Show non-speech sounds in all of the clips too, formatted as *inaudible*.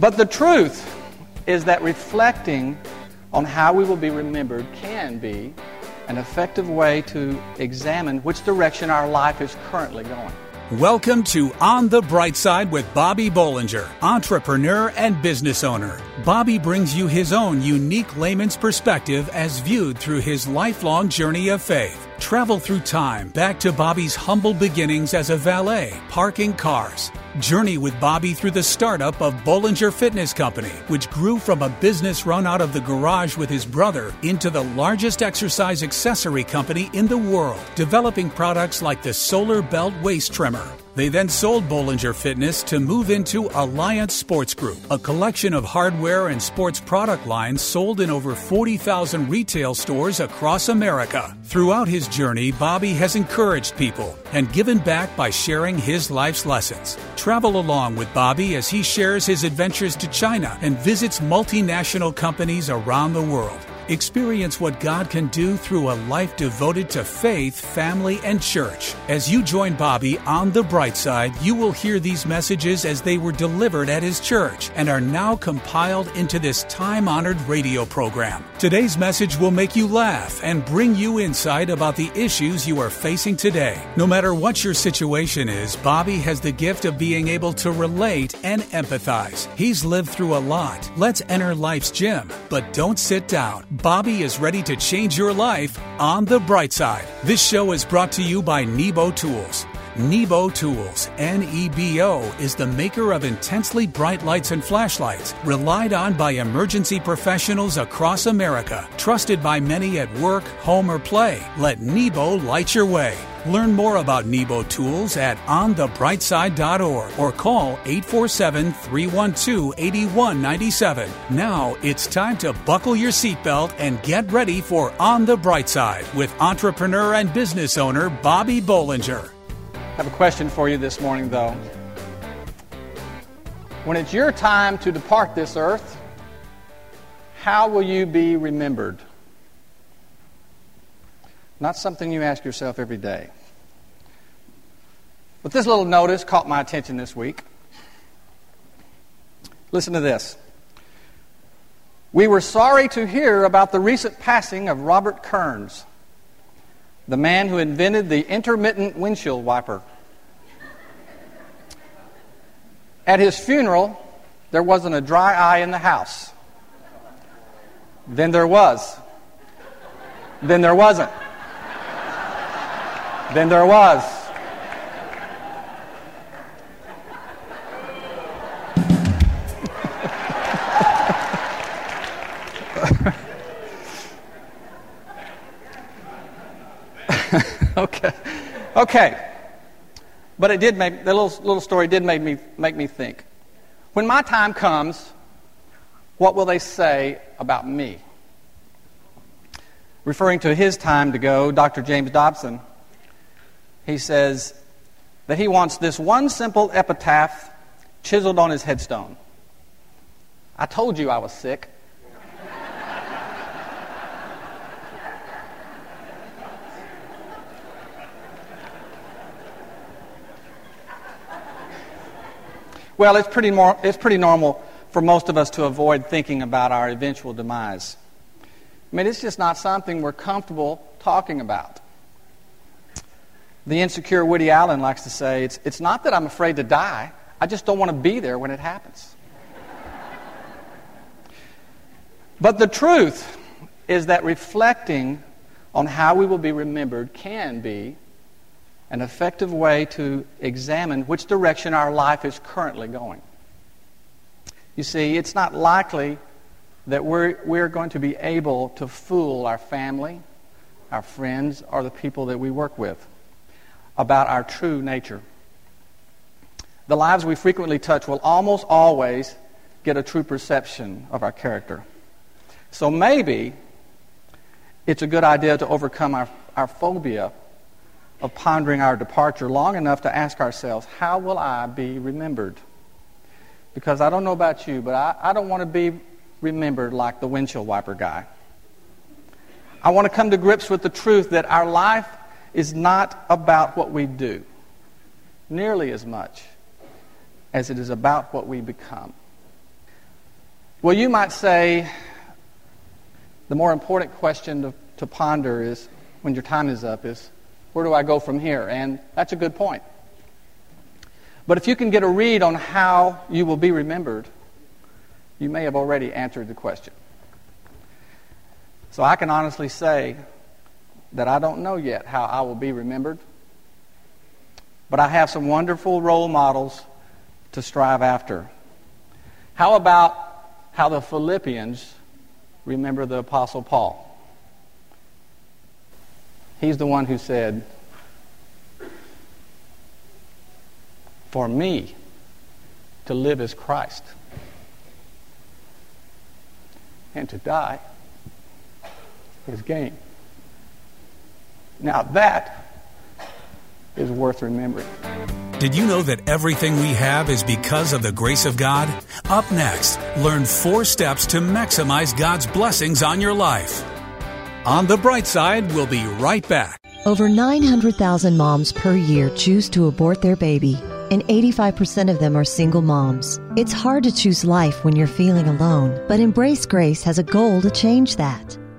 But the truth is that reflecting on how we will be remembered can be an effective way to examine which direction our life is currently going. Welcome to On the Bright Side with Bobby Bollinger, entrepreneur and business owner. Bobby brings you his own unique layman's perspective as viewed through his lifelong journey of faith. Travel through time back to Bobby's humble beginnings as a valet, parking cars. Journey with Bobby through the startup of Bollinger Fitness Company, which grew from a business run out of the garage with his brother into the largest exercise accessory company in the world, developing products like the Solar Belt Waist Trimmer. They then sold Bollinger Fitness to move into Alliance Sports Group, a collection of hardware and sports product lines sold in over 40,000 retail stores across America. Throughout his journey, Bobby has encouraged people and given back by sharing his life's lessons. Travel along with Bobby as he shares his adventures to China and visits multinational companies around the world. Experience what God can do through a life devoted to faith, family, and church. As you join Bobby on the bright side, you will hear these messages as they were delivered at his church and are now compiled into this time honored radio program. Today's message will make you laugh and bring you insight about the issues you are facing today. No matter what your situation is, Bobby has the gift of being able to relate and empathize. He's lived through a lot. Let's enter life's gym, but don't sit down. Bobby is ready to change your life on the bright side. This show is brought to you by Nebo Tools. Nebo Tools, N E B O, is the maker of intensely bright lights and flashlights, relied on by emergency professionals across America, trusted by many at work, home, or play. Let Nebo light your way. Learn more about Nebo Tools at onthebrightside.org or call 847 312 8197. Now it's time to buckle your seatbelt and get ready for On the Bright Side with entrepreneur and business owner Bobby Bollinger. I have a question for you this morning, though. When it's your time to depart this earth, how will you be remembered? Not something you ask yourself every day. But this little notice caught my attention this week. Listen to this. We were sorry to hear about the recent passing of Robert Kearns, the man who invented the intermittent windshield wiper. At his funeral, there wasn't a dry eye in the house. Then there was. Then there wasn't. Then there was. *laughs* okay. Okay. But it did make, the little, little story did make me, make me think. When my time comes, what will they say about me? Referring to his time to go, Dr. James Dobson, he says that he wants this one simple epitaph chiseled on his headstone. I told you I was sick. Well, it's pretty, it's pretty normal for most of us to avoid thinking about our eventual demise. I mean, it's just not something we're comfortable talking about. The insecure Woody Allen likes to say, it's, it's not that I'm afraid to die, I just don't want to be there when it happens. but the truth is that reflecting on how we will be remembered can be an effective way to examine which direction our life is currently going. You see, it's not likely that we're, we're going to be able to fool our family, our friends, or the people that we work with about our true nature. The lives we frequently touch will almost always get a true perception of our character. So maybe it's a good idea to overcome our, our phobia of pondering our departure long enough to ask ourselves, how will I be remembered? Because I don't know about you, but I, I don't want to be remembered like the windshield wiper guy. I want to come to grips with the truth that our life is not about what we do nearly as much as it is about what we become. Well, you might say the more important question to, to ponder is when your time is up is where do I go from here? And that's a good point. But if you can get a read on how you will be remembered, you may have already answered the question. So I can honestly say that I don't know yet how I will be remembered, but I have some wonderful role models to strive after. How about how the Philippians remember the Apostle Paul? He's the one who said, For me to live is Christ, and to die is gain. Now that is worth remembering. Did you know that everything we have is because of the grace of God? Up next, learn four steps to maximize God's blessings on your life. On the bright side, we'll be right back. Over 900,000 moms per year choose to abort their baby, and 85% of them are single moms. It's hard to choose life when you're feeling alone, but Embrace Grace has a goal to change that.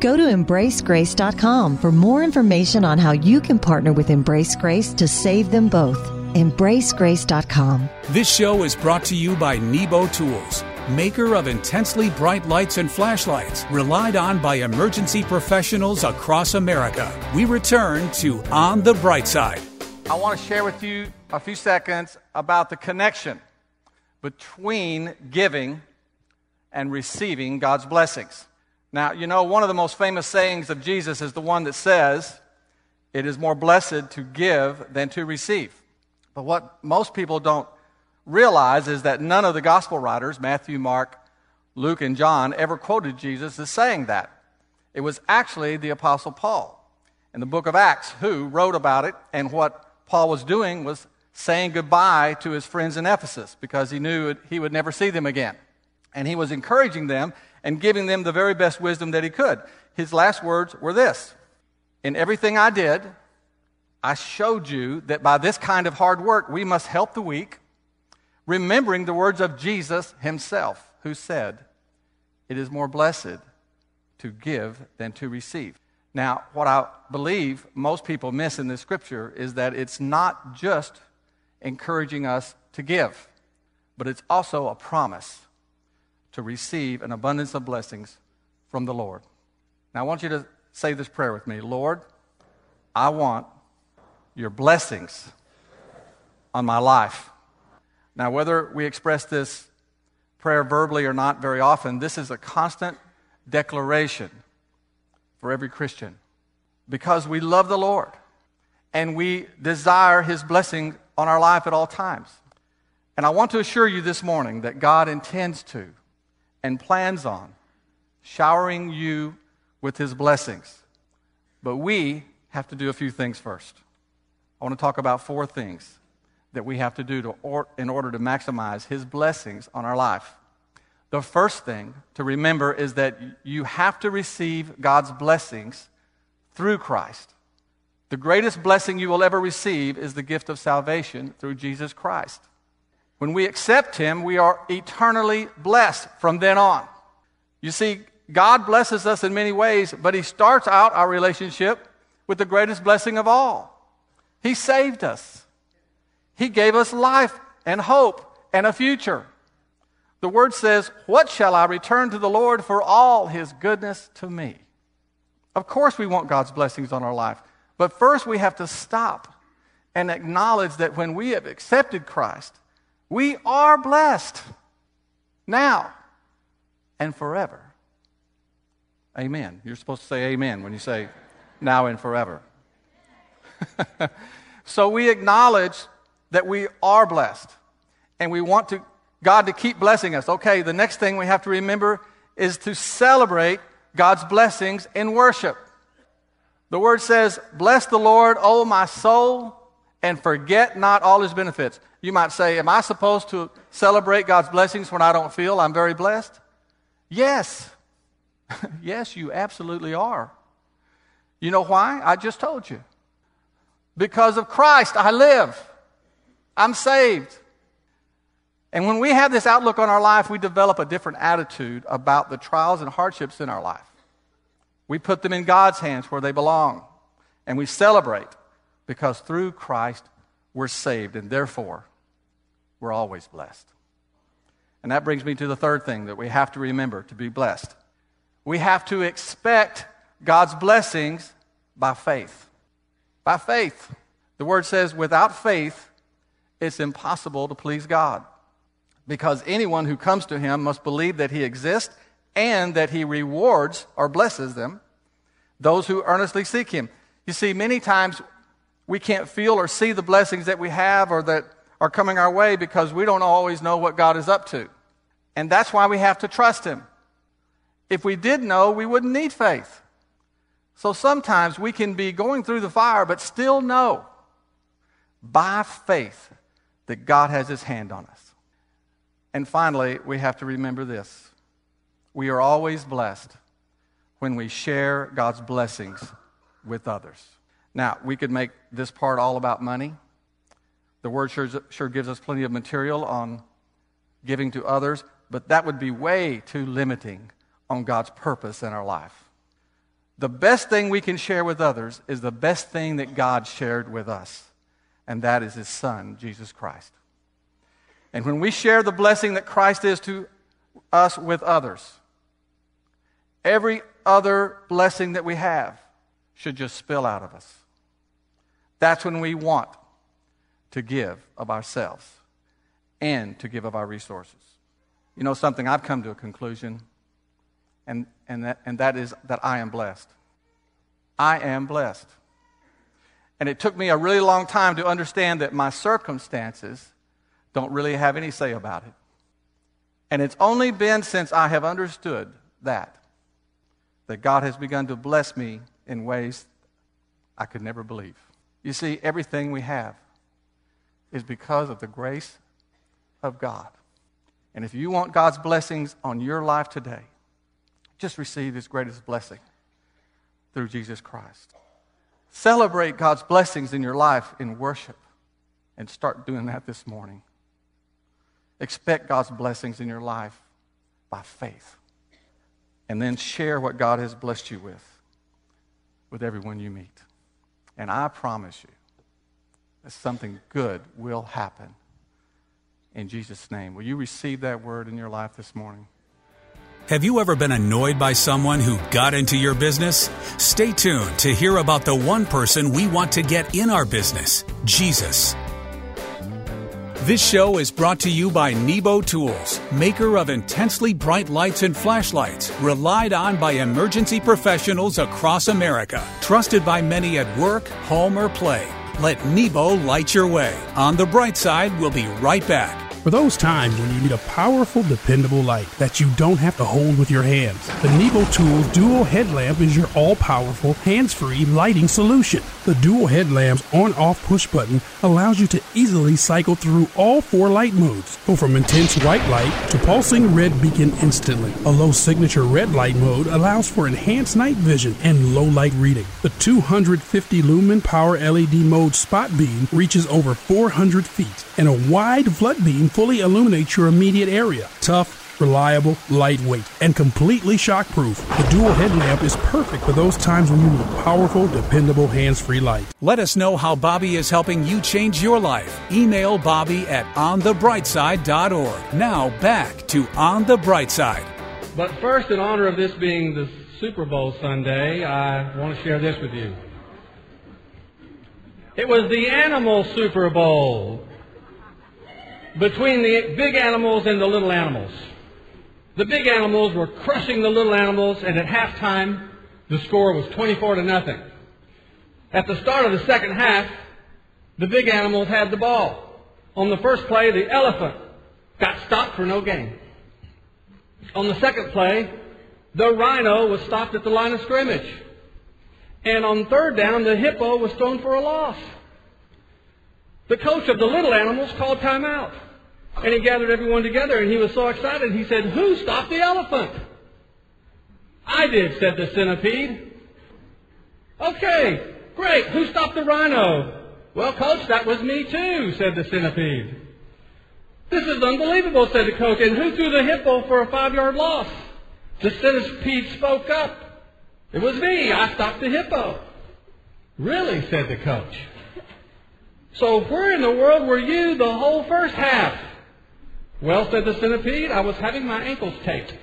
Go to embracegrace.com for more information on how you can partner with Embrace Grace to save them both. Embracegrace.com. This show is brought to you by Nebo Tools, maker of intensely bright lights and flashlights, relied on by emergency professionals across America. We return to On the Bright Side. I want to share with you a few seconds about the connection between giving and receiving God's blessings. Now, you know, one of the most famous sayings of Jesus is the one that says, It is more blessed to give than to receive. But what most people don't realize is that none of the gospel writers, Matthew, Mark, Luke, and John, ever quoted Jesus as saying that. It was actually the Apostle Paul in the book of Acts who wrote about it, and what Paul was doing was saying goodbye to his friends in Ephesus because he knew he would never see them again. And he was encouraging them and giving them the very best wisdom that he could. His last words were this In everything I did, I showed you that by this kind of hard work, we must help the weak, remembering the words of Jesus himself, who said, It is more blessed to give than to receive. Now, what I believe most people miss in this scripture is that it's not just encouraging us to give, but it's also a promise to receive an abundance of blessings from the Lord. Now, I want you to say this prayer with me Lord, I want your blessings on my life. Now, whether we express this prayer verbally or not very often, this is a constant declaration for every Christian because we love the Lord and we desire his blessing on our life at all times. And I want to assure you this morning that God intends to and plans on showering you with his blessings. But we have to do a few things first. I want to talk about four things that we have to do to or, in order to maximize his blessings on our life. The first thing to remember is that you have to receive God's blessings through Christ. The greatest blessing you will ever receive is the gift of salvation through Jesus Christ. When we accept Him, we are eternally blessed from then on. You see, God blesses us in many ways, but He starts out our relationship with the greatest blessing of all. He saved us, He gave us life and hope and a future. The Word says, What shall I return to the Lord for all His goodness to me? Of course, we want God's blessings on our life. But first, we have to stop and acknowledge that when we have accepted Christ, we are blessed now and forever. Amen. You're supposed to say amen when you say now and forever. *laughs* so we acknowledge that we are blessed and we want to, God to keep blessing us. Okay, the next thing we have to remember is to celebrate God's blessings in worship. The word says, Bless the Lord, O my soul, and forget not all his benefits. You might say, Am I supposed to celebrate God's blessings when I don't feel I'm very blessed? Yes. *laughs* yes, you absolutely are. You know why? I just told you. Because of Christ, I live. I'm saved. And when we have this outlook on our life, we develop a different attitude about the trials and hardships in our life. We put them in God's hands where they belong. And we celebrate because through Christ we're saved, and therefore we're always blessed. And that brings me to the third thing that we have to remember to be blessed. We have to expect God's blessings by faith. By faith. The word says, without faith, it's impossible to please God. Because anyone who comes to him must believe that he exists and that he rewards or blesses them, those who earnestly seek him. You see, many times we can't feel or see the blessings that we have or that are coming our way because we don't always know what God is up to. And that's why we have to trust him. If we did know, we wouldn't need faith. So sometimes we can be going through the fire, but still know by faith that God has his hand on us. And finally, we have to remember this we are always blessed when we share God's blessings with others. Now, we could make this part all about money. The word sure, sure gives us plenty of material on giving to others, but that would be way too limiting on God's purpose in our life. The best thing we can share with others is the best thing that God shared with us, and that is His Son, Jesus Christ. And when we share the blessing that Christ is to us with others, every other blessing that we have should just spill out of us. That's when we want to give of ourselves and to give of our resources. You know something, I've come to a conclusion, and, and, that, and that is that I am blessed. I am blessed. And it took me a really long time to understand that my circumstances don't really have any say about it. And it's only been since I have understood that that God has begun to bless me in ways I could never believe. You see, everything we have is because of the grace of God. And if you want God's blessings on your life today, just receive His greatest blessing through Jesus Christ. Celebrate God's blessings in your life in worship and start doing that this morning. Expect God's blessings in your life by faith. And then share what God has blessed you with with everyone you meet. And I promise you that something good will happen in Jesus' name. Will you receive that word in your life this morning? Have you ever been annoyed by someone who got into your business? Stay tuned to hear about the one person we want to get in our business Jesus. This show is brought to you by Nebo Tools, maker of intensely bright lights and flashlights, relied on by emergency professionals across America, trusted by many at work, home, or play. Let Nebo light your way. On the bright side, we'll be right back. For those times when you need a powerful, dependable light that you don't have to hold with your hands, the Nebo Tools Dual Headlamp is your all powerful, hands free lighting solution. The dual headlamp's on off push button allows you to easily cycle through all four light modes. Go from intense white light to pulsing red beacon instantly. A low signature red light mode allows for enhanced night vision and low light reading. The 250 lumen power LED mode spot beam reaches over 400 feet, and a wide flood beam fully illuminates your immediate area. Tough, reliable, lightweight, and completely shockproof. The dual headlamp is perfect for those times when you need a powerful, dependable, hands free light. Let us know how Bobby is helping you change your life. Email Bobby at onthebrightside.org. Now back to On the Bright Side. But first, in honor of this being the Super Bowl Sunday, I want to share this with you. It was the animal Super Bowl between the big animals and the little animals. The big animals were crushing the little animals, and at halftime, the score was 24 to nothing. At the start of the second half, the big animals had the ball. On the first play, the elephant got stopped for no gain. On the second play, the rhino was stopped at the line of scrimmage. And on third down, the hippo was thrown for a loss. The coach of the little animals called timeout. And he gathered everyone together and he was so excited. He said, Who stopped the elephant? I did, said the centipede. Okay, great. Who stopped the rhino? Well, coach, that was me too, said the centipede. This is unbelievable, said the coach. And who threw the hippo for a five yard loss? The centipede spoke up. It was me. I stopped the hippo. Really, said the coach. So where in the world were you the whole first half? Well, said the centipede, I was having my ankles taped.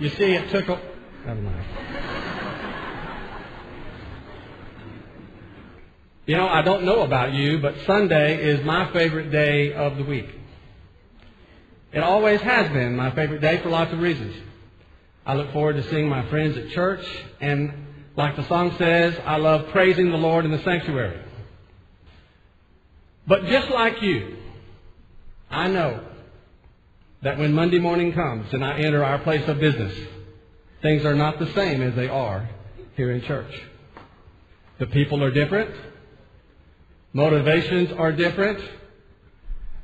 You see, it took a. Never mind. You know, I don't know about you, but Sunday is my favorite day of the week. It always has been my favorite day for lots of reasons. I look forward to seeing my friends at church, and like the song says, I love praising the Lord in the sanctuary. But just like you, I know that when Monday morning comes and I enter our place of business, things are not the same as they are here in church. The people are different. Motivations are different.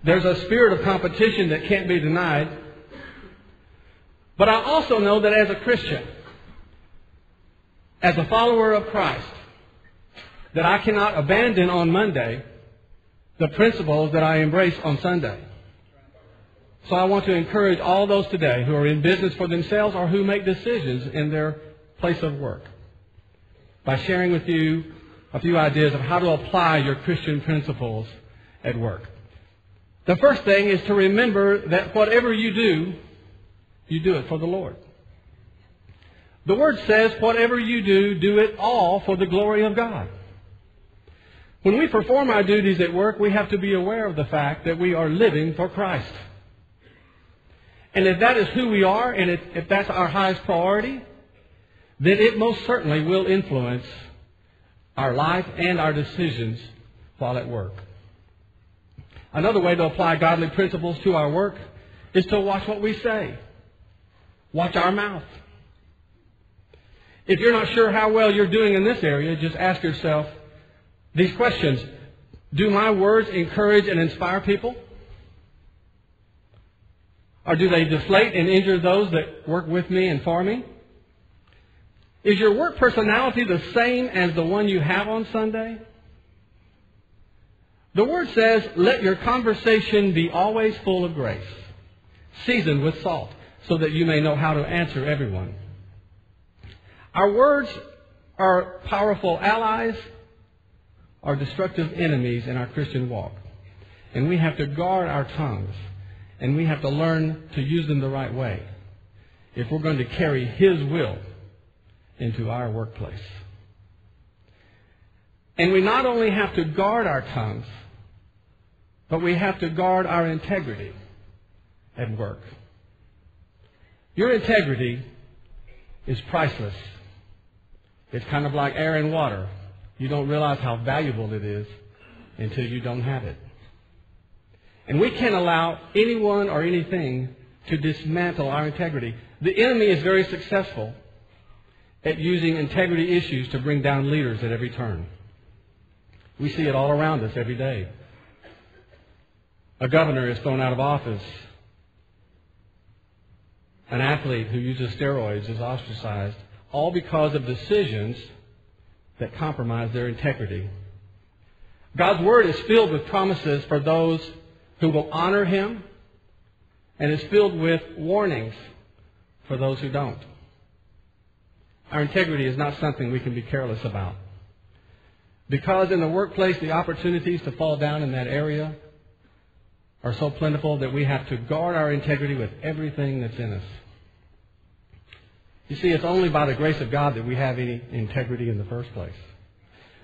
There's a spirit of competition that can't be denied. But I also know that as a Christian, as a follower of Christ, that I cannot abandon on Monday the principles that I embrace on Sunday. So I want to encourage all those today who are in business for themselves or who make decisions in their place of work by sharing with you a few ideas of how to apply your Christian principles at work. The first thing is to remember that whatever you do, you do it for the Lord. The Word says, whatever you do, do it all for the glory of God. When we perform our duties at work, we have to be aware of the fact that we are living for Christ. And if that is who we are, and if, if that's our highest priority, then it most certainly will influence our life and our decisions while at work. Another way to apply godly principles to our work is to watch what we say. Watch our mouth. If you're not sure how well you're doing in this area, just ask yourself these questions. Do my words encourage and inspire people? Or do they deflate and injure those that work with me and for me? Is your work personality the same as the one you have on Sunday? The Word says, let your conversation be always full of grace, seasoned with salt, so that you may know how to answer everyone. Our words are powerful allies are destructive enemies in our Christian walk. And we have to guard our tongues and we have to learn to use them the right way if we're going to carry His will into our workplace. And we not only have to guard our tongues, but we have to guard our integrity at work. Your integrity is priceless. It's kind of like air and water. You don't realize how valuable it is until you don't have it. And we can't allow anyone or anything to dismantle our integrity. The enemy is very successful at using integrity issues to bring down leaders at every turn. We see it all around us every day. A governor is thrown out of office. An athlete who uses steroids is ostracized, all because of decisions that compromise their integrity. God's Word is filled with promises for those who will honor him and is filled with warnings for those who don't. Our integrity is not something we can be careless about. Because in the workplace, the opportunities to fall down in that area are so plentiful that we have to guard our integrity with everything that's in us. You see, it's only by the grace of God that we have any integrity in the first place.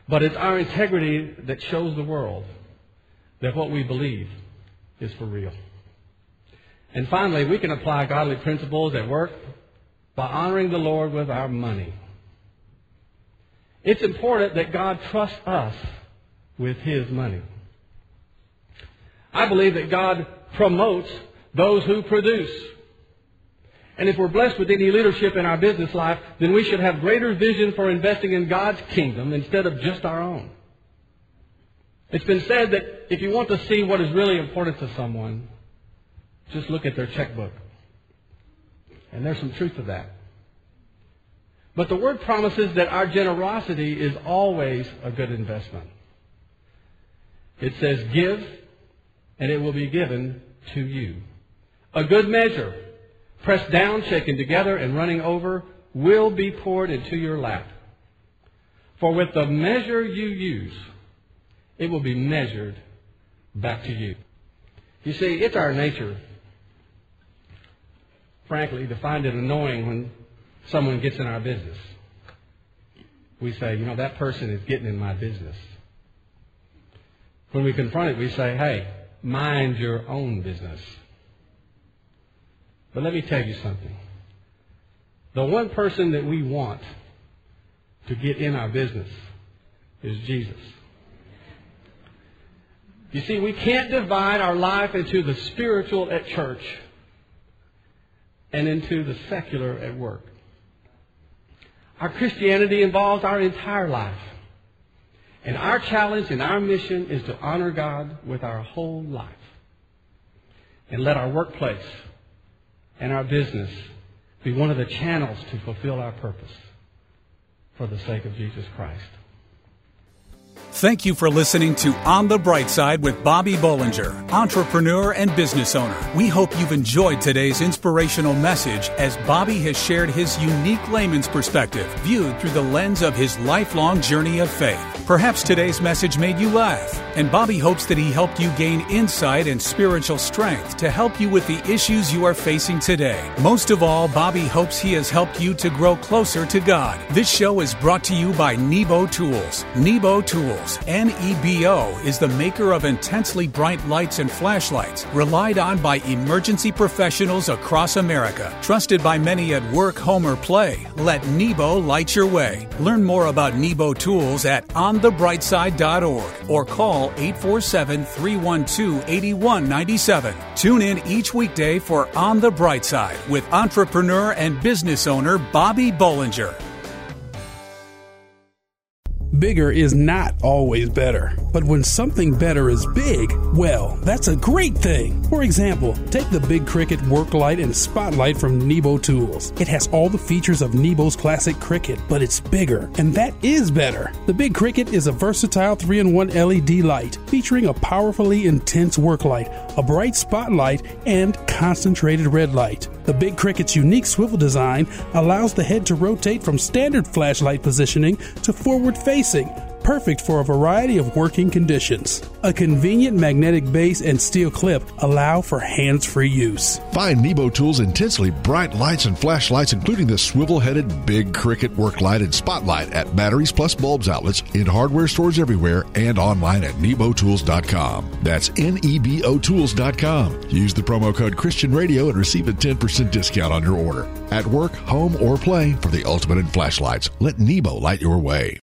But it's our integrity that shows the world that what we believe is for real. And finally, we can apply godly principles at work by honoring the Lord with our money. It's important that God trusts us with His money. I believe that God promotes those who produce. And if we're blessed with any leadership in our business life, then we should have greater vision for investing in God's kingdom instead of just our own. It's been said that if you want to see what is really important to someone, just look at their checkbook. And there's some truth to that. But the word promises that our generosity is always a good investment. It says, Give, and it will be given to you. A good measure, pressed down, shaken together, and running over, will be poured into your lap. For with the measure you use, it will be measured back to you. You see, it's our nature, frankly, to find it annoying when someone gets in our business. We say, you know, that person is getting in my business. When we confront it, we say, hey, mind your own business. But let me tell you something. The one person that we want to get in our business is Jesus. You see, we can't divide our life into the spiritual at church and into the secular at work. Our Christianity involves our entire life. And our challenge and our mission is to honor God with our whole life. And let our workplace and our business be one of the channels to fulfill our purpose for the sake of Jesus Christ. Thank you for listening to On the Bright Side with Bobby Bollinger, entrepreneur and business owner. We hope you've enjoyed today's inspirational message as Bobby has shared his unique layman's perspective, viewed through the lens of his lifelong journey of faith. Perhaps today's message made you laugh, and Bobby hopes that he helped you gain insight and spiritual strength to help you with the issues you are facing today. Most of all, Bobby hopes he has helped you to grow closer to God. This show is brought to you by Nebo Tools. Nebo Tools, NEBO, is the maker of intensely bright lights and flashlights, relied on by emergency professionals across America. Trusted by many at work, home, or play. Let Nebo light your way. Learn more about Nebo Tools at onthebrightside.org or call 847 312 8197. Tune in each weekday for On the Bright Side with entrepreneur and business owner Bobby Bollinger. Bigger is not always better. But when something better is big, well, that's a great thing. For example, take the Big Cricket work light and spotlight from Nebo Tools. It has all the features of Nebo's classic Cricket, but it's bigger, and that is better. The Big Cricket is a versatile 3 in 1 LED light featuring a powerfully intense work light, a bright spotlight, and concentrated red light. The Big Cricket's unique swivel design allows the head to rotate from standard flashlight positioning to forward facing, perfect for a variety of working conditions. A convenient magnetic base and steel clip allow for hands free use. Find Nebo Tools' intensely bright lights and flashlights, including the swivel headed Big Cricket work light and spotlight at Batteries Plus Bulbs outlets in hardware stores everywhere and online at nebotools.com. That's N E B O Tools.com. Use the promo code Christian Radio and receive a 10% discount on your order. At work, home, or play, for the ultimate in flashlights, let Nebo light your way.